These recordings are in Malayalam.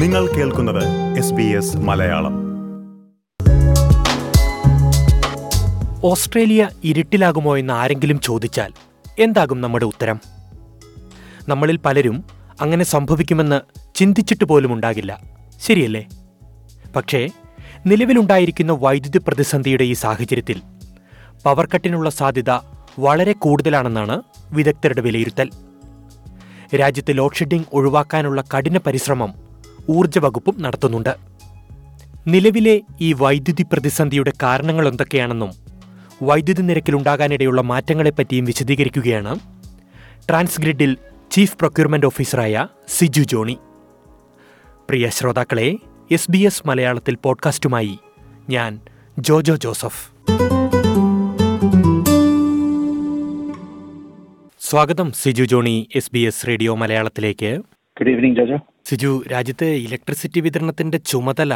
നിങ്ങൾ കേൾക്കുന്നത് S B S Malayalam. Australia ഇരുട്ടിലാകുമോ എന്ന് ആരെങ്കിലും ചോദിച്ചാൽ എന്താകും നമ്മുടെ ഉത്തരം? നമ്മളിൽ പലരും അങ്ങനെ സംഭവിക്കുമെന്ന് ചിന്തിച്ചിട്ട് പോലും ഉണ്ടാകില്ല. ശരിയല്ലേ? പക്ഷേ നിലവിലുണ്ടായിരിക്കുന്ന വൈദ്യുതി പ്രതിസന്ധിയുടെ ഈ സാഹചര്യത്തിൽ പവർ കട്ടിനുള്ള സാധ്യത വളരെ കൂടുതലാണെന്നാണ് വിദഗ്ധരുടെ വിലയിരുത്തൽ. രാജ്യത്ത് ലോഡ് ഷെഡിംഗ് ഒഴിവാക്കാനുള്ള കഠിന പരിശ്രമം ഊർജ വകുപ്പും നടത്തുന്നുണ്ട്. നിലവിലെ ഈ വൈദ്യുതി പ്രതിസന്ധിയുടെ കാരണങ്ങൾ എന്തൊക്കെയാണെന്നും വൈദ്യുതി നിരക്കിലുണ്ടാകാനിടയുള്ള മാറ്റങ്ങളെപ്പറ്റിയും വിശദീകരിക്കുകയാണ് ട്രാൻസ്ഗ്രിഡിൽ ചീഫ് പ്രൊക്യൂർമെന്റ് ഓഫീസറായ സിജു ജോണി. പ്രിയ ശ്രോതാക്കളെ എസ് ബി എസ് മലയാളത്തിൽ പോഡ്കാസ്റ്റുമായി ഞാൻ ജോജോ ജോസഫ്. സ്വാഗതം Siju Johnny S B S radio മലയാളത്തിലേക്ക്. Good evening Jojo. സിജു രാജ്യത്തെ ഇലക്ട്രിസിറ്റി വിതരണത്തിന്റെ ചുമതല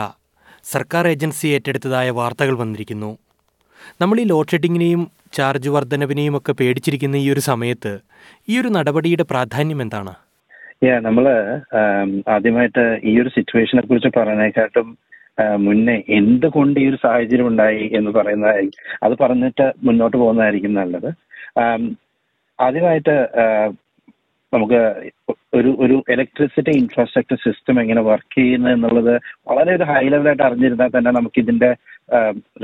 സർക്കാർ ഏജൻസി ഏറ്റെടുത്തതായ വാർത്തകൾ വന്നിരിക്കുന്നു. നമ്മൾ ഈ ലോഡ് ഷെഡിങ്ങിനെയും ചാർജ് വർധനവിനെയും ഒക്കെ പേടിച്ചിരിക്കുന്ന ഈ ഒരു സമയത്ത് ഈ ഒരു നടപടിയുടെ പ്രാധാന്യം എന്താണ്? യാ നമ്മൾ ആദ്യമായിട്ട് ഈ ഒരു സിറ്റുവേഷനെ കുറിച്ച് പറയുന്നതിനെക്കാട്ടും മുന്നേ എന്തുകൊണ്ട് ഈ ഒരു സാഹചര്യം ഉണ്ടായി എന്ന് പറയുന്ന അത് പറഞ്ഞിട്ട് മുന്നോട്ട് പോകുന്നതായിരിക്കും നല്ലത്. ആദ്യമായിട്ട് നമുക്ക് ഒരു ഒരു ഇലക്ട്രിസിറ്റി ഇൻഫ്രാസ്ട്രക്ചർ സിസ്റ്റം എങ്ങനെ വർക്ക് ചെയ്യുന്നത് എന്നുള്ളത് വളരെ ഒരു ഹൈ ലെവലായിട്ട് അറിഞ്ഞിരുന്നാൽ തന്നെ നമുക്ക് ഇതിന്റെ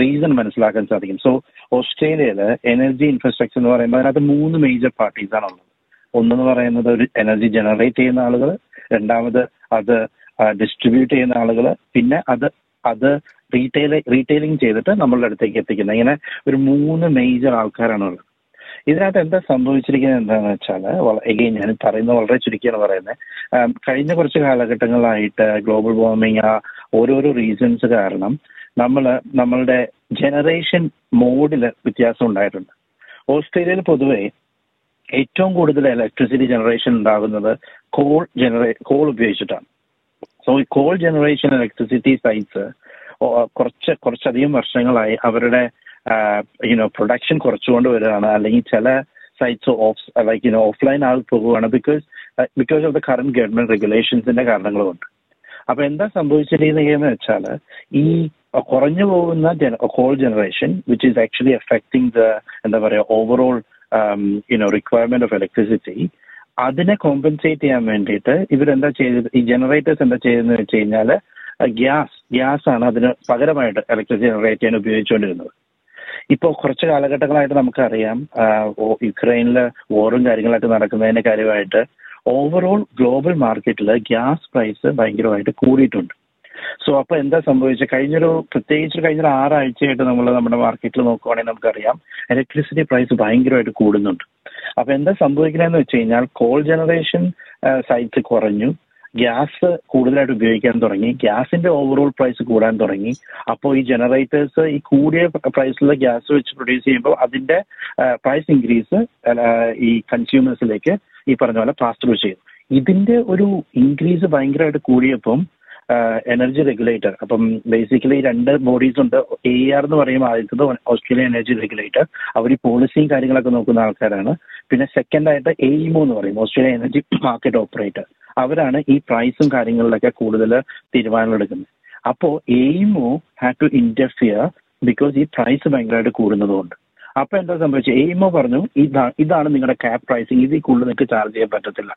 റീസൺ മനസ്സിലാക്കാൻ സാധിക്കും. സോ ഓസ്ട്രേലിയയിൽ എനർജി ഇൻഫ്രാസ്ട്രക്ചർ എന്ന് പറയുമ്പോൾ അതിനകത്ത് മൂന്ന് മേജർ പാർട്ടീസ് ആണുള്ളത് ഒന്നെന്ന് പറയുന്നത് ഒരു എനർജി ജനറേറ്റ് ചെയ്യുന്ന ആളുകൾ രണ്ടാമത് അത് ഡിസ്ട്രിബ്യൂട്ട് ചെയ്യുന്ന ആളുകൾ പിന്നെ അത് അത് റീറ്റെയിൽ റീറ്റെയിലിംഗ് ചെയ്തിട്ട് നമ്മളുടെ അടുത്തേക്ക് എത്തിക്കുന്നത്. ഇങ്ങനെ ഒരു മൂന്ന് മേജർ ആൾക്കാരാണ് ഉള്ളത്. ഇതിനകത്ത് എന്താ സംഭവിച്ചിരിക്കുന്നത് എന്താണെന്ന് വെച്ചാൽ എഗെയിൻ ഞാൻ പറയുന്നത് വളരെ ചുരുക്കിയാണ് പറയുന്നത് കഴിഞ്ഞ കുറച്ച് കാലഘട്ടങ്ങളായിട്ട് ഗ്ലോബൽ വാർമിംഗ് ആ ഓരോരോ റീസൺസ് കാരണം നമ്മൾ നമ്മളുടെ ജനറേഷൻ മോഡിൽ വ്യത്യാസം ഉണ്ടായിട്ടുണ്ട്. ഓസ്ട്രേലിയയിൽ പൊതുവെ ഏറ്റവും കൂടുതൽ ഇലക്ട്രിസിറ്റി ജനറേഷൻ ഉണ്ടാകുന്നത് കോൾ ജനറേ കോൾ ഉപയോഗിച്ചിട്ടാണ്. സോ ഈ കോൾ ജനറേഷൻ ഇലക്ട്രിസിറ്റി സൈറ്റ്സ് കുറച്ച് കുറച്ചധികം വർഷങ്ങളായി അവരുടെ യുനോ പ്രൊഡക്ഷൻ കുറച്ചുകൊണ്ട് വരികയാണ്. അല്ലെങ്കിൽ ചില sites off like you know offline ആയി പോകുകയാണ് because because of the current government റെഗുലേഷൻസിന്റെ കാരണങ്ങൾ കൊണ്ട് അപ്പൊ എന്താ സംഭവിച്ചിരിക്കുന്നത് വെച്ചാൽ ഈ കുറഞ്ഞു പോകുന്ന coal generation which is actually affecting the എന്താ പറയുക overall you know requirement of electricity അതിനെ കോമ്പൻസേറ്റ് ചെയ്യാൻ വേണ്ടിയിട്ട് ഇവരെന്താ ചെയ്തത്? ഈ ജനറേറ്റേഴ്സ് എന്താ ചെയ്തതെന്ന് വെച്ച് കഴിഞ്ഞാൽ ഗ്യാസ് ഗ്യാസ് ആണ് അതിന് പകരമായിട്ട് ഇലക്ട്രിസിറ്റി ജനറേറ്റ് ചെയ്യാൻ ഉപയോഗിച്ചുകൊണ്ടിരുന്നത്. ഇപ്പോൾ കുറച്ച് കാലഘട്ടങ്ങളായിട്ട് നമുക്കറിയാം യുക്രൈനിൽ വോറും കാര്യങ്ങളൊക്കെ നടക്കുന്നതിന്റെ കാര്യമായിട്ട് ഓവറോൾ ഗ്ലോബൽ മാർക്കറ്റിൽ ഗ്യാസ് പ്രൈസ് ഭയങ്കരമായിട്ട് കൂടിയിട്ടുണ്ട്. സോ അപ്പൊ എന്താ സംഭവിച്ചത് കഴിഞ്ഞൊരു പ്രത്യേകിച്ച് കഴിഞ്ഞൊരു ആറാഴ്ചയായിട്ട് നമ്മൾ നമ്മുടെ മാർക്കറ്റിൽ നോക്കുവാണെങ്കിൽ നമുക്കറിയാം ഇലക്ട്രിസിറ്റി പ്രൈസ് ഭയങ്കരമായിട്ട് കൂടുന്നുണ്ട്. അപ്പൊ എന്താ സംഭവിക്കുന്നതെന്ന് വെച്ച് കഴിഞ്ഞാൽ കോൾ ജനറേഷൻ സൈറ്റ് കുറഞ്ഞു. ഗ്യാസ് കൂടുതലായിട്ട് ഉപയോഗിക്കാൻ തുടങ്ങി. ഗ്യാസിന്റെ ഓവറോൾ പ്രൈസ് കൂടാൻ തുടങ്ങി. അപ്പോൾ ഈ ജനറേറ്റേഴ്സ് ഈ കൂടിയ പ്രൈസിലുള്ള ഗ്യാസ് വെച്ച് പ്രൊഡ്യൂസ് ചെയ്യുമ്പോൾ അതിന്റെ പ്രൈസ് ഇൻക്രീസ് ഈ കൺസ്യൂമേഴ്സിലേക്ക് ഈ പറഞ്ഞ പോലെ പാസ് ത്രൂ ചെയ്തു. ഇതിന്റെ ഒരു ഇൻക്രീസ് ഭയങ്കരമായിട്ട് കൂടിയപ്പം എനർജി റെഗുലേറ്റർ അപ്പം ബേസിക്കലി രണ്ട് ബോഡീസ് ഉണ്ട്. എ ആർ എന്ന് പറയുമ്പോൾ ആദ്യത്തത് ഓസ്ട്രേലിയൻ എനർജി റെഗുലേറ്റർ അവർ ഈ പോളിസിയും കാര്യങ്ങളൊക്കെ നോക്കുന്ന ആൾക്കാരാണ്. പിന്നെ സെക്കൻഡ് ആയിട്ട് ഇമോ എന്ന് പറയും ഓസ്ട്രേലിയൻ എനർജി മാർക്കറ്റ് ഓപ്പറേറ്റർ അവരാണ് ഈ പ്രൈസും കാര്യങ്ങളിലൊക്കെ കൂടുതൽ തീരുമാനങ്ങൾ എടുക്കുന്നത് അപ്പോൾ AEMO had to interfere because ഈ പ്രൈസ് ഭയങ്കരമായിട്ട് കൂടുന്നതുകൊണ്ട്. അപ്പൊ എന്താ സംഭവിച്ചത്? എയിമോ പറഞ്ഞു ഇതാണ് ഇതാണ് നിങ്ങളുടെ ക്യാപ് പ്രൈസിങ് ഇതിൽ കൂടുതൽ നിങ്ങൾക്ക് ചാർജ് ചെയ്യാൻ പറ്റത്തില്ല.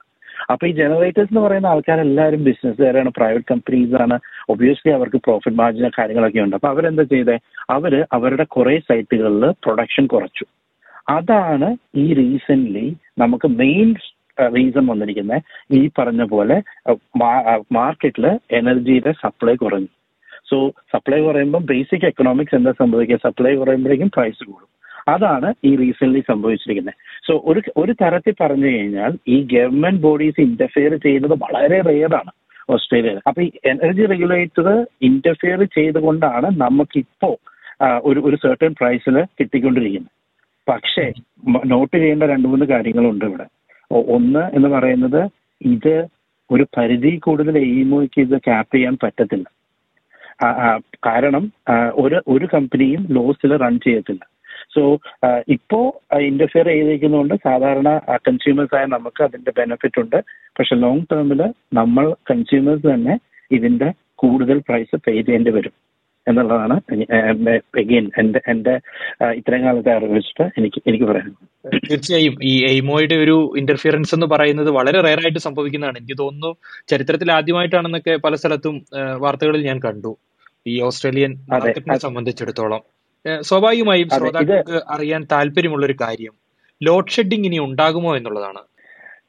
അപ്പൊ ഈ ജനറേറ്റേഴ്സ് എന്ന് പറയുന്ന ആൾക്കാരെല്ലാവരും ബിസിനസ്സുകാരാണ് പ്രൈവറ്റ് കമ്പനീസ് ആണ് ഒബിയസ്ലി അവർക്ക് പ്രോഫിറ്റ് മാർജിൻ കാര്യങ്ങളൊക്കെ ഉണ്ട്. അപ്പൊ അവരെന്താ ചെയ്തേ? അവർ അവരുടെ കുറെ സൈറ്റുകളിൽ പ്രൊഡക്ഷൻ കുറച്ചു. അതാണ് ഈ റീസെന്റ് നമുക്ക് മെയിൻ റീസൺ വന്നിരിക്കുന്നത് ഈ പറഞ്ഞ പോലെ മാർക്കറ്റിൽ എനർജിയുടെ സപ്ലൈ കുറഞ്ഞു. സോ സപ്ലൈ കുറയുമ്പോൾ ബേസിക് എക്കണോമിക്സ് എന്താ സംഭവിക്കുക? സപ്ലൈ കുറയുമ്പോഴേക്കും പ്രൈസ് കൂടും. അതാണ് ഈ റീസെന്റ് സംഭവിച്ചിരിക്കുന്നത് സോ ഒരു ഒരു തരത്തിൽ പറഞ്ഞു കഴിഞ്ഞാൽ ഈ ഗവൺമെന്റ് ബോഡീസ് ഇന്റർഫിയർ ചെയ്യുന്നത് വളരെ റെയറാണ് ഓസ്ട്രേലിയയിൽ. അപ്പൊ ഈ എനർജി റെഗുലേറ്റർ ഇന്റർഫിയർ ചെയ്തുകൊണ്ടാണ് നമുക്കിപ്പോ ഇപ്പോ ഒരു ഒരു സർട്ടൺ പ്രൈസിൽ കിട്ടിക്കൊണ്ടിരിക്കുന്നത് പക്ഷേ നോട്ട് ചെയ്യേണ്ട രണ്ട് മൂന്ന് കാര്യങ്ങളുണ്ട് ഇവിടെ. ഒന്ന് എന്ന് പറയുന്നത് ഇത് ഒരു പരിധി കൂടുതൽ എയിമോയ്ക്ക് ഇത് ക്യാപ് ചെയ്യാൻ പറ്റത്തില്ല. കാരണം ഒരു ഒരു കമ്പനിയും ലോസിൽ റൺ ചെയ്യത്തില്ല. സോ ഇപ്പോ ഇന്റർഫിയർ ചെയ്തിരിക്കുന്നതുകൊണ്ട് സാധാരണ കൺസ്യൂമേഴ്സ് ആയ നമുക്ക് അതിന്റെ ബെനിഫിറ്റ് ഉണ്ട്. പക്ഷെ ലോങ് ടേമിൽ നമ്മൾ കൺസ്യൂമേഴ്സ് തന്നെ ഇതിന്റെ കൂടുതൽ പ്രൈസ് പേ ചെയ്യേണ്ടി വരും. എന്നുള്ളതാണ് എഗെയിൻ എന്റെ എന്റെ ഇത്രയും കാലത്തെ അറിവ് വെച്ചിട്ട് എനിക്ക് എനിക്ക് പറയാനുള്ളത്. തീർച്ചയായും. ഈ എയ്മോയുടെ ഒരു ഇന്റർഫിയറൻസ് എന്ന് പറയുന്നത് വളരെ റയർ ആയിട്ട് സംഭവിക്കുന്നതാണ്. എനിക്ക് തോന്നുന്നു ചരിത്രത്തിൽ ആദ്യമായിട്ടാണെന്നൊക്കെ പല സ്ഥലത്തും വാർത്തകളിൽ ഞാൻ കണ്ടു. ഈ ഓസ്ട്രേലിയൻ മാർക്കറ്റിനെ സംബന്ധിച്ചിടത്തോളം. സ്വാഭാവികമായും ശ്രോതാക്കൾക്ക് അറിയാൻ താല്പര്യമുള്ള ഒരു കാര്യം ലോഡ് ഷെഡിങ് ഇനി ഉണ്ടാകുമോ എന്നുള്ളതാണ്.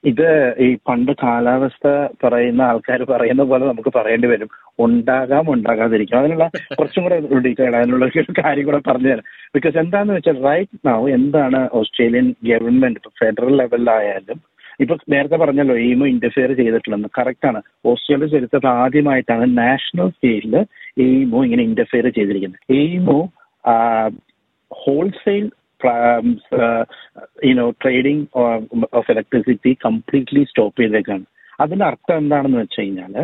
ഇത് ഈ പണ്ട് കാലാവസ്ഥ പറയുന്ന ആൾക്കാർ പറയുന്ന പോലെ നമുക്ക് പറയേണ്ടി വരും. ഉണ്ടാകാം ഉണ്ടാകാതിരിക്കാം. അതിനുള്ള കുറച്ചും കൂടെ ഡീറ്റെയിൽ അതിനുള്ള കാര്യം കൂടെ പറഞ്ഞു തരാം. ബിക്കോസ് എന്താന്ന് വെച്ചാൽ റൈറ്റ് നൗ എന്താണ് ഓസ്ട്രേലിയൻ ഗവൺമെന്റ് ഇപ്പൊ ഫെഡറൽ ലെവലിലായാലും ഇപ്പൊ നേരത്തെ പറഞ്ഞല്ലോ എയിമോ ഇന്റർഫിയർ ചെയ്തിട്ടില്ലെന്ന് കറക്റ്റ് ആണ്. ഓസ്ട്രേലിയ ചരിത്രത്തിൽ ആദ്യമായിട്ടാണ് നാഷണൽ സ്കെയിലിൽ എയിമോ ഇങ്ങനെ ഇന്റർഫിയർ ചെയ്തിരിക്കുന്നത്. AEMO wholesale you know trading of electricity completely stop ചെയ്തേക്കാണ്. അതിന്റെ അർത്ഥം എന്താണെന്ന് വെച്ച് കഴിഞ്ഞാൽ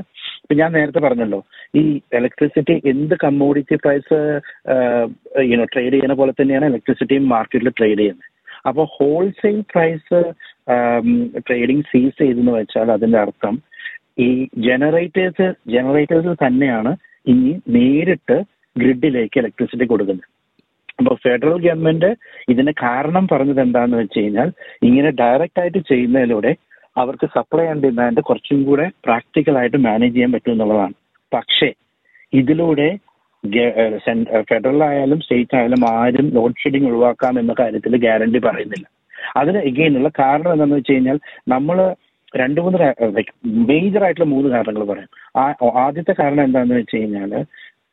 ഇപ്പൊ ഞാൻ നേരത്തെ പറഞ്ഞല്ലോ ഈ ഇലക്ട്രിസിറ്റി എന്ത് കമ്മോഡിറ്റി പ്രൈസ് യുനോ ട്രേഡ് ചെയ്യുന്ന പോലെ തന്നെയാണ് ഇലക്ട്രിസിറ്റിയും മാർക്കറ്റിൽ ട്രേഡ് ചെയ്യുന്നത്. അപ്പോൾ ഹോൾസെയിൽ പ്രൈസ് ട്രേഡിംഗ് സീസ് ചെയ്തെന്ന് വെച്ചാൽ അതിന്റെ അർത്ഥം ഈ ജനറേറ്റേഴ്സ് ജനറേറ്റേഴ്സ് തന്നെയാണ് ഇനി നേരിട്ട് ഗ്രിഡിലേക്ക് ഇലക്ട്രിസിറ്റി കൊടുക്കുന്നത്. അപ്പോൾ ഫെഡറൽ ഗവൺമെന്റ് ഇതിന് കാരണം പറഞ്ഞത് എന്താന്ന് വെച്ച് കഴിഞ്ഞാൽ ഇങ്ങനെ ഡയറക്റ്റ് ആയിട്ട് ചെയ്യുന്നതിലൂടെ അവർക്ക് സപ്ലൈ ആൻഡ് ഡിമാൻഡ് കുറച്ചും കൂടെ പ്രാക്ടിക്കൽ ആയിട്ട് മാനേജ് ചെയ്യാൻ പറ്റും എന്നുള്ളതാണ്. പക്ഷേ ഇതിലൂടെ ഫെഡറൽ ആയാലും സ്റ്റേറ്റ് ആയാലും ആരും ലോഡ് ഷെഡിങ് ഒഴിവാക്കാം എന്ന കാര്യത്തിൽ ഗ്യാരണ്ടി പറയുന്നില്ല. അതിന് എഗെയിൻ ഉള്ള കാരണം എന്താണെന്ന് വെച്ച് കഴിഞ്ഞാൽ നമ്മൾ രണ്ട് മൂന്ന് മേജർ ആയിട്ടുള്ള മൂന്ന് കാരണങ്ങൾ പറയാം. ആദ്യത്തെ കാരണം എന്താണെന്ന് വെച്ച് കഴിഞ്ഞാൽ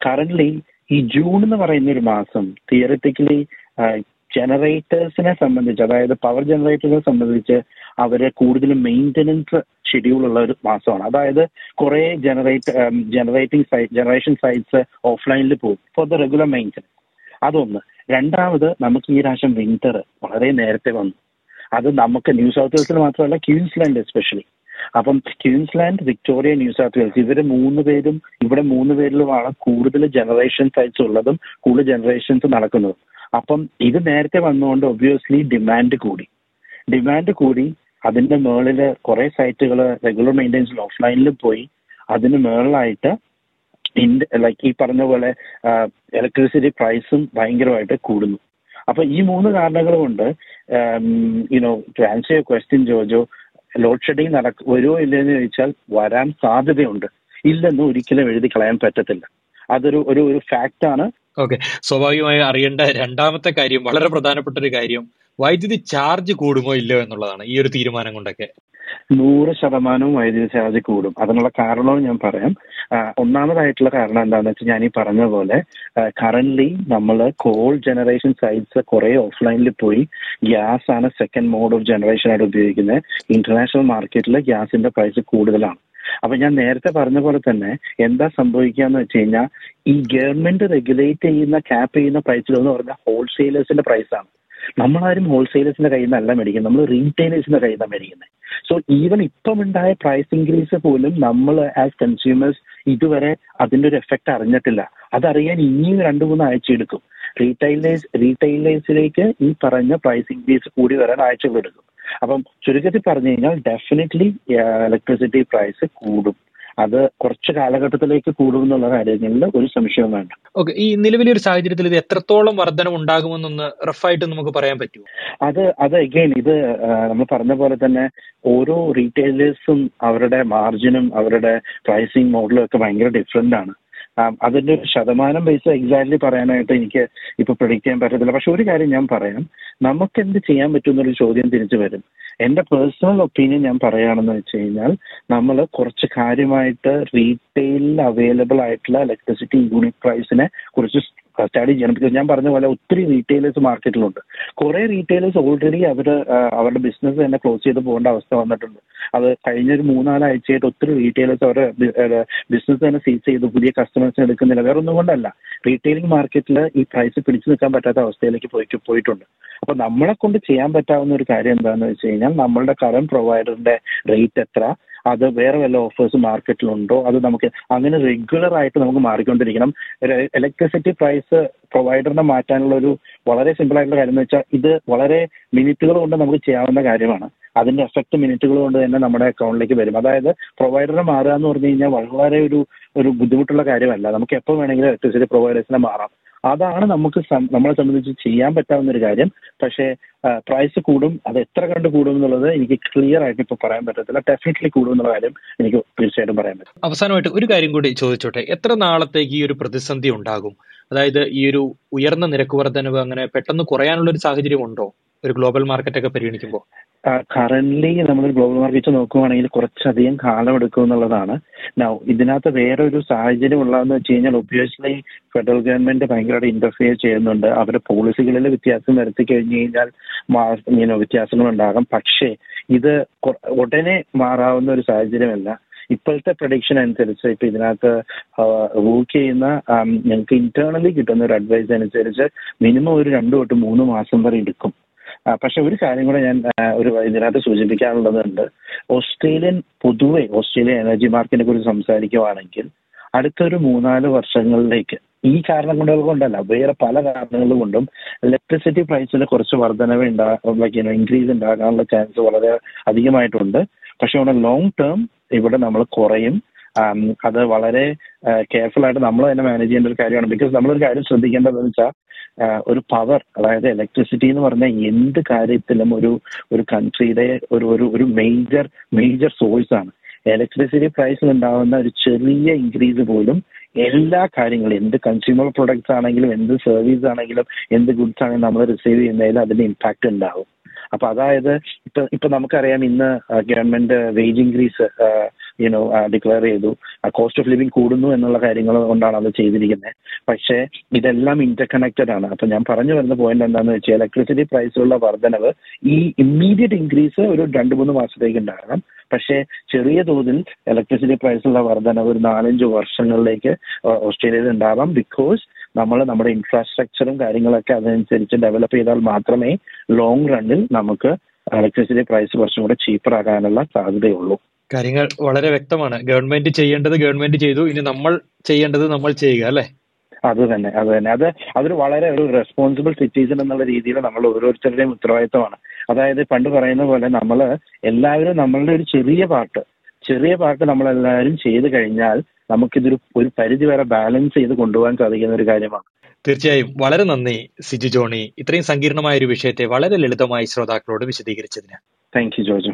കറന്റ്ലി ഈ ജൂൺ എന്ന് പറയുന്ന ഒരു മാസം തിയറിറ്റിക്കലി ജനറേറ്റേഴ്സിനെ സംബന്ധിച്ച് അതായത് പവർ ജനറേറ്റേഴ്സിനെ സംബന്ധിച്ച് അവരെ കൂടുതലും മെയിന്റനൻസ് ഷെഡ്യൂൾ ഉള്ള ഒരു മാസമാണ്. അതായത് കുറെ generate generating site generation sites ഓഫ്ലൈനിൽ പോകും ഫോർ ദ റെഗുലർ മെയിന്റനൻസ്. അതൊന്ന്. രണ്ടാമത് നമുക്ക് ഈ പ്രാവശ്യം വിന്റർ വളരെ നേരത്തെ വന്നു. അത് നമുക്ക് ന്യൂ സൗത്ത് വെയിൽസിൽ മാത്രമല്ല ക്യൂൻസ്ലാൻഡ് എസ്പെഷ്യലി. അപ്പം Queensland Victoria New South Wales ഇവർ മൂന്ന് പേരും ഇവിടെ മൂന്ന് പേരിലുമാണ് കൂടുതൽ ജനറേഷൻ സൈറ്റ്സ് ഉള്ളതും കൂടുതൽ ജനറേഷൻസ് നടക്കുന്നതും. അപ്പം ഇത് നേരത്തെ വന്നുകൊണ്ട് ഒബ്വിയസ്ലി ഡിമാൻഡ് കൂടി. ഡിമാൻഡ് കൂടി അതിന്റെ മേളിൽ കുറെ സൈറ്റുകൾ റെഗുലർ മെയിന്റെനൻസിൽ ഓഫ്ലൈനിൽ പോയി. അതിന് മേളിലായിട്ട് ലൈക്ക് ഈ പറഞ്ഞ പോലെ ഇലക്ട്രിസിറ്റി പ്രൈസും ഭയങ്കരമായിട്ട് കൂടുന്നു. അപ്പൊ ഈ മൂന്ന് കാരണങ്ങൾ കൊണ്ട് you know to answer your question Jojo load shedding നടക്ക വരുമോ ഇല്ലെന്ന് ചോദിച്ചാൽ വരാൻ സാധ്യതയുണ്ട്. ഇല്ലെന്ന് ഒരിക്കലും എഴുതി കളയാൻ പറ്റത്തില്ല. അതൊരു ഒരു ഒരു ഫാക്റ്റാണ് ഓക്കെ സ്വാഭാവികമായി അറിയേണ്ട രണ്ടാമത്തെ കാര്യം വളരെ പ്രധാനപ്പെട്ട ഒരു കാര്യം വൈദ്യുതി ചാർജ് കൂടുമോ ഇല്ലയോ എന്നുള്ളതാണ് ഈ ഒരു തീരുമാനം കൊണ്ടൊക്കെ. നൂറ് ശതമാനവും വൈദ്യുതി ചാർജ് കൂടും. അതിനുള്ള കാരണവും ഞാൻ പറയാം. ഒന്നാമതായിട്ടുള്ള കാരണം എന്താണെന്ന് വെച്ചാൽ ഞാൻ ഈ പറഞ്ഞ പോലെ കറന്റ് നമ്മൾ കോൾ ജനറേഷൻ സൈറ്റ്സ് കുറെ ഓഫ്ലൈനിൽ പോയി ഗ്യാസ് ആണ് സെക്കൻഡ് മോഡ് ഓഫ് ജനറേഷൻ ആയിട്ട് ഉപയോഗിക്കുന്നത് ഇന്റർനാഷണൽ മാർക്കറ്റിൽ ഗ്യാസിന്റെ പ്രൈസ് കൂടുതലാണ്. അപ്പൊ ഞാൻ നേരത്തെ പറഞ്ഞ പോലെ തന്നെ എന്താ സംഭവിക്കുക എന്ന് വെച്ച് കഴിഞ്ഞാൽ ഈ ഗവൺമെന്റ് റെഗുലേറ്റ് ചെയ്യുന്ന ക്യാപ്പ് ചെയ്യുന്ന പ്രൈസിൽ എന്ന് പറഞ്ഞാൽ ഹോൾസെയിലേഴ്സിന്റെ പ്രൈസാണ് നമ്മളാരും ഹോൾസെയിലേഴ്സിന്റെ കയ്യിൽ നിന്നല്ല മേടിക്കുന്നത് നമ്മൾ റീറ്റെയിലേഴ്സിന്റെ കയ്യിൽ നിന്നാണ് മേടിക്കുന്നത് സോ ഈവൻ ഇപ്പം ഉണ്ടായ പ്രൈസ് ഇൻക്രീസ് പോലും നമ്മൾ ആസ് കൺസ്യൂമേഴ്സ് ഇതുവരെ അതിന്റെ ഒരു എഫക്ട് അറിഞ്ഞിട്ടില്ല. അതറിയാൻ ഇനിയും രണ്ടു മൂന്ന് ആഴ്ച എടുക്കും. റീറ്റെയിലേഴ്സ് റീറ്റെയിലേഴ്സിലേക്ക് ഈ പറഞ്ഞ പ്രൈസ് ഇൻക്രീസ് കൂടി വരാൻ ആഴ്ചകൾ എടുക്കും. അപ്പം ചുരുക്കത്തിൽ പറഞ്ഞു കഴിഞ്ഞാൽ ഡെഫിനറ്റ്ലി ഇലക്ട്രിസിറ്റി പ്രൈസ് കൂടും. അത് കുറച്ച് കാലഘട്ടത്തിലേക്ക് കൂടും എന്നുള്ള കാര്യങ്ങളിൽ ഒരു സംശയവും വേണ്ട. ഓക്കെ ഈ നിലവിലെ ഒരു സാഹചര്യത്തിൽ ഇത് എത്രത്തോളം വർധനം ഉണ്ടാകുമെന്നൊന്ന് റഫായിട്ട് നമുക്ക് പറയാൻ പറ്റുമോ അത് അത് എഗെയിൻ ഇത് നമ്മൾ പറഞ്ഞ പോലെ തന്നെ ഓരോ റീറ്റെയിലേഴ്സും അവരുടെ മാർജിനും അവരുടെ പ്രൈസിങ് മോഡലും ഒക്കെ ഭയങ്കര ഡിഫറെന്റ് ആണ്. അതിന്റെ ഒരു ശതമാനം പൈസ എക്സാക്ട്ലി പറയാനായിട്ട് എനിക്ക് ഇപ്പൊ പ്രഡിക്റ്റ് ചെയ്യാൻ പറ്റത്തില്ല. പക്ഷെ ഒരു കാര്യം ഞാൻ പറയാം. നമുക്ക് എന്ത് ചെയ്യാൻ പറ്റും എന്നൊരു ചോദ്യം തിരിച്ചു വരും. എന്റെ പേഴ്സണൽ ഒപ്പീനിയൻ ഞാൻ പറയുകയാണെന്ന് വെച്ച് കഴിഞ്ഞാൽ നമ്മൾ കുറച്ച് കാര്യമായിട്ട് റീറ്റെയിലിൽ അവൈലബിൾ ആയിട്ടുള്ള ഇലക്ട്രിസിറ്റി യൂണിറ്റ് പ്രൈസിനെ കുറിച്ച് സ്റ്റഡി ചെയ്യണം ബിക്കോസ് ഞാൻ പറഞ്ഞ പോലെ ഒത്തിരി റീറ്റെയിലേഴ്സ് മാർക്കറ്റിലുണ്ട് കുറെ റീറ്റെയിലേഴ്സ് ഓൾറെഡി അവർ അവരുടെ ബിസിനസ് തന്നെ ക്ലോസ് ചെയ്ത് പോകേണ്ട അവസ്ഥ വന്നിട്ടുണ്ട്. അത് കഴിഞ്ഞ ഒരു മൂന്നാലാഴ്ചയായിട്ട് ഒത്തിരി റീറ്റെയിലേഴ്സ് അവരുടെ ബിസിനസ് തന്നെ സീസ് ചെയ്ത്. പുതിയ കസ്റ്റമേഴ്സിനെ എടുക്കുന്നില്ല. വേറെ ഒന്നും കൊണ്ടല്ല. റീറ്റെയിലിംഗ് മാർക്കറ്റിൽ ഈ പ്രൈസ് പിടിച്ചു നിൽക്കാൻ പറ്റാത്ത അവസ്ഥയിലേക്ക് പോയിട്ട് പോയിട്ടുണ്ട്. അപ്പൊ നമ്മളെ കൊണ്ട് ചെയ്യാൻ പറ്റാവുന്ന ഒരു കാര്യം എന്താണെന്ന് വെച്ച് കഴിഞ്ഞാൽ നമ്മളുടെ കറണ്ട് പ്രൊവൈഡറിന്റെ റേറ്റ് എത്ര അത് വേറെ വല്ല ഓഫേഴ്സ് മാർക്കറ്റിലുണ്ടോ അത് നമുക്ക് അങ്ങനെ റെഗുലർ ആയിട്ട് നമുക്ക് മാറിക്കൊണ്ടിരിക്കണം. ഇലക്ട്രിസിറ്റി പ്രൈസ് പ്രൊവൈഡറിനെ മാറ്റാനുള്ള ഒരു വളരെ സിമ്പിൾ ആയിട്ടുള്ള കാര്യം എന്ന് വെച്ചാൽ ഇത് വളരെ മിനിറ്റുകൾ കൊണ്ട് നമുക്ക് ചെയ്യാവുന്ന കാര്യമാണ്. അതിന്റെ എഫക്ട് മിനിറ്റുകൾ കൊണ്ട് തന്നെ നമ്മുടെ അക്കൗണ്ടിലേക്ക് വരും. അതായത് പ്രൊവൈഡറെ മാറുക എന്ന് പറഞ്ഞു കഴിഞ്ഞാൽ വളരെ ഒരു ഒരു ബുദ്ധിമുട്ടുള്ള കാര്യമല്ല. നമുക്ക് എപ്പോൾ വേണമെങ്കിലും ഇലക്ട്രിസിറ്റി പ്രൊവൈഡേഴ്സിനെ മാറാം. അതാണ് നമുക്ക് നമ്മളെ സംബന്ധിച്ച് ചെയ്യാൻ പറ്റാവുന്ന ഒരു കാര്യം. പക്ഷേ പ്രൈസ് കൂടും. അത് എത്ര കണ്ട് കൂടും എന്നുള്ളത് എനിക്ക് ക്ലിയർ ആയിട്ട് ഇപ്പോൾ പറയാൻ പറ്റത്തില്ല. ഡെഫിനറ്റ്ലി കൂടും എന്നുള്ള കാര്യം എനിക്ക് തീർച്ചയായിട്ടും പറയാൻ പറ്റും. അവസാനമായിട്ട് ഒരു കാര്യം കൂടി ചോദിച്ചോട്ടെ. എത്ര നാളത്തേക്ക് ഈ ഒരു പ്രതിസന്ധി ഉണ്ടാകും? അതായത് ഈ ഒരു ഉയർന്ന നിരക്ക് വർധനവ് അങ്ങനെ പെട്ടെന്ന് കുറയാനുള്ള ഒരു സാഹചര്യം ഉണ്ടോ? ഒരു ഗ്ലോബൽ മാർക്കറ്റ് ഒക്കെ പരിഗണിക്കുമ്പോൾ കറന്റ്ലി നമ്മൾ ഗ്ലോബൽ മാർക്കറ്റ് നോക്കുവാണെങ്കിൽ കുറച്ചധികം കാലം എടുക്കും എന്നുള്ളതാണ്. ഇതിനകത്ത് വേറെ ഒരു സാഹചര്യം ഉള്ളതെന്ന് വെച്ച് കഴിഞ്ഞാൽ ഒബ്വിയസ്ലി ഫെഡറൽ ഗവൺമെന്റ് ഭയങ്കരമായിട്ട് ഇന്റർഫിയർ ചെയ്യുന്നുണ്ട്. അവരുടെ പോളിസികളിൽ വ്യത്യാസം വരുത്തി കഴിഞ്ഞു കഴിഞ്ഞാൽ ഇങ്ങനെ വ്യത്യാസങ്ങൾ ഉണ്ടാകും പക്ഷേ ഇത് ഉടനെ മാറാവുന്ന ഒരു സാഹചര്യമല്ല. ഇപ്പോഴത്തെ പ്രഡിക്ഷൻ അനുസരിച്ച് ഇപ്പൊ ഇതിനകത്ത് വർക്ക് ചെയ്യുന്ന ഞങ്ങൾക്ക് ഇന്റേണലി കിട്ടുന്ന ഒരു അഡ്വൈസ് അനുസരിച്ച് മിനിമം ഒരു രണ്ടു തൊട്ട് മൂന്ന് മാസം വരെ എടുക്കും. പക്ഷെ ഒരു കാര്യം കൂടെ ഞാൻ ഒരു ഇതിനകത്ത് സൂചിപ്പിക്കാനുള്ളതുണ്ട്. ഓസ്ട്രേലിയൻ പൊതുവെ ഓസ്ട്രേലിയൻ എനർജി മാർക്കറ്റിനെ കുറിച്ച് സംസാരിക്കുവാണെങ്കിൽ അടുത്തൊരു മൂന്നാൽ വർഷങ്ങളിലേക്ക് ഈ കാരണം കൊണ്ടുകൾ കൊണ്ടല്ല വേറെ പല കാരണങ്ങൾ കൊണ്ടും ഇലക്ട്രിസിറ്റി പ്രൈസിൽ കുറച്ച് വർധനവ് ഉണ്ടാകും ഇൻക്രീസ് ഉണ്ടാകാനുള്ള ചാൻസ് വളരെ അധികമായിട്ടുണ്ട്. പക്ഷെ ഇവിടെ ലോങ് ടേം ഇവിടെ നമ്മൾ കുറയും. അത് വളരെ കെയർഫുൾ ആയിട്ട് നമ്മൾ തന്നെ മാനേജ് ചെയ്യേണ്ട ഒരു കാര്യമാണ്. ബിക്കോസ് നമ്മളൊരു കാര്യം ശ്രദ്ധിക്കേണ്ടതെന്ന് വെച്ചാൽ ഒരു പവർ അതായത് ഇലക്ട്രിസിറ്റി എന്ന് പറഞ്ഞാൽ എന്ത് കാര്യത്തിലും ഒരു ഒരു കൺട്രിയുടെ ഒരു ഒരു ഒരു മേജർ മേജർ സോഴ്സ് ആണ്. ഇലക്ട്രിസിറ്റി പ്രൈസിൽ ഉണ്ടാകുന്ന ഒരു ചെറിയ ഇൻക്രീസ് പോലും എല്ലാ കാര്യങ്ങളും എന്ത് കൺസ്യൂമർ പ്രൊഡക്ട്സ് ആണെങ്കിലും എന്ത് സർവീസ് ആണെങ്കിലും എന്ത് ഗുഡ്സ് ആണെങ്കിലും നമ്മൾ റിസീവ് ചെയ്യുന്നതിൽ അതിന് ഇമ്പാക്ട് ഉണ്ടാവും. അപ്പൊ അതായത് ഇപ്പൊ ഇപ്പൊ നമുക്കറിയാം ഇന്ന് government wage increase you know declare ചെയ്തു. കോസ്റ്റ് ഓഫ് ലിവിംഗ് കൂടുന്നു എന്നുള്ള കാര്യങ്ങൾ കൊണ്ടാണ് അത് ചെയ്തിരിക്കുന്നത്. പക്ഷേ ഇതെല്ലാം ഇന്റർ കണക്റ്റഡ് ആണ്. അപ്പൊ ഞാൻ പറഞ്ഞു വരുന്ന പോയിന്റ് എന്താണെന്ന് വെച്ചാൽ ഇലക്ട്രിസിറ്റി പ്രൈസിലുള്ള വർധനവ് ഈ ഇമ്മീഡിയറ്റ് ഇൻക്രീസ് ഒരു രണ്ട് മൂന്ന് മാസത്തേക്ക് ഉണ്ടാകണം. പക്ഷേ ചെറിയ തോതിൽ ഇലക്ട്രിസിറ്റി പ്രൈസിലുള്ള വർധനവ് ഒരു നാലഞ്ച് വർഷങ്ങളിലേക്ക് ഓസ്ട്രേലിയയിൽ ഉണ്ടാവാം. ബിക്കോസ് നമ്മൾ നമ്മുടെ ഇൻഫ്രാസ്ട്രക്ചറും കാര്യങ്ങളൊക്കെ അതനുസരിച്ച് ഡെവലപ്പ് ചെയ്താൽ മാത്രമേ ലോങ് റണ്ണിൽ നമുക്ക് ഇലക്ട്രിസിറ്റി പ്രൈസ് കുറച്ചും കൂടെ ചീപ്പർ ആകാനുള്ള സാധ്യതയുള്ളൂ. കാര്യങ്ങൾ വളരെ വ്യക്തമാണ്. ഗവൺമെന്റ് ചെയ്യേണ്ടത് ഗവൺമെന്റ് ചെയ്തു. ഇനി നമ്മൾ ചെയ്യേണ്ടത് നമ്മൾ ചെയ്യുക അല്ലെ? അത് തന്നെ അത് തന്നെ. അത് അതൊരു വളരെ ഒരു റെസ്പോൺസിബിൾ സിറ്റിസൺ എന്നുള്ള രീതിയിൽ നമ്മൾ ഓരോരുത്തരുടെയും ഉത്തരവാദിത്തമാണ് അതായത് പണ്ട് പറയുന്ന പോലെ നമ്മൾ എല്ലാവരും നമ്മളുടെ ഒരു ചെറിയ പാർട്ട് ചെറിയ പാർട്ട് നമ്മളെല്ലാവരും ചെയ്തു കഴിഞ്ഞാൽ നമുക്കിതൊരു ഒരു പരിധി വരെ ബാലൻസ് ചെയ്ത് കൊണ്ടുപോകാൻ സാധിക്കുന്ന ഒരു കാര്യമാണ്. തീർച്ചയായും. വളരെ നന്ദി സിജു ജോണി. ഇത്രയും സങ്കീർണമായ ഒരു വിഷയത്തെ വളരെ ലളിതമായി ശ്രോതാക്കളോട് വിശദീകരിച്ചതിന്. Thank you Joju.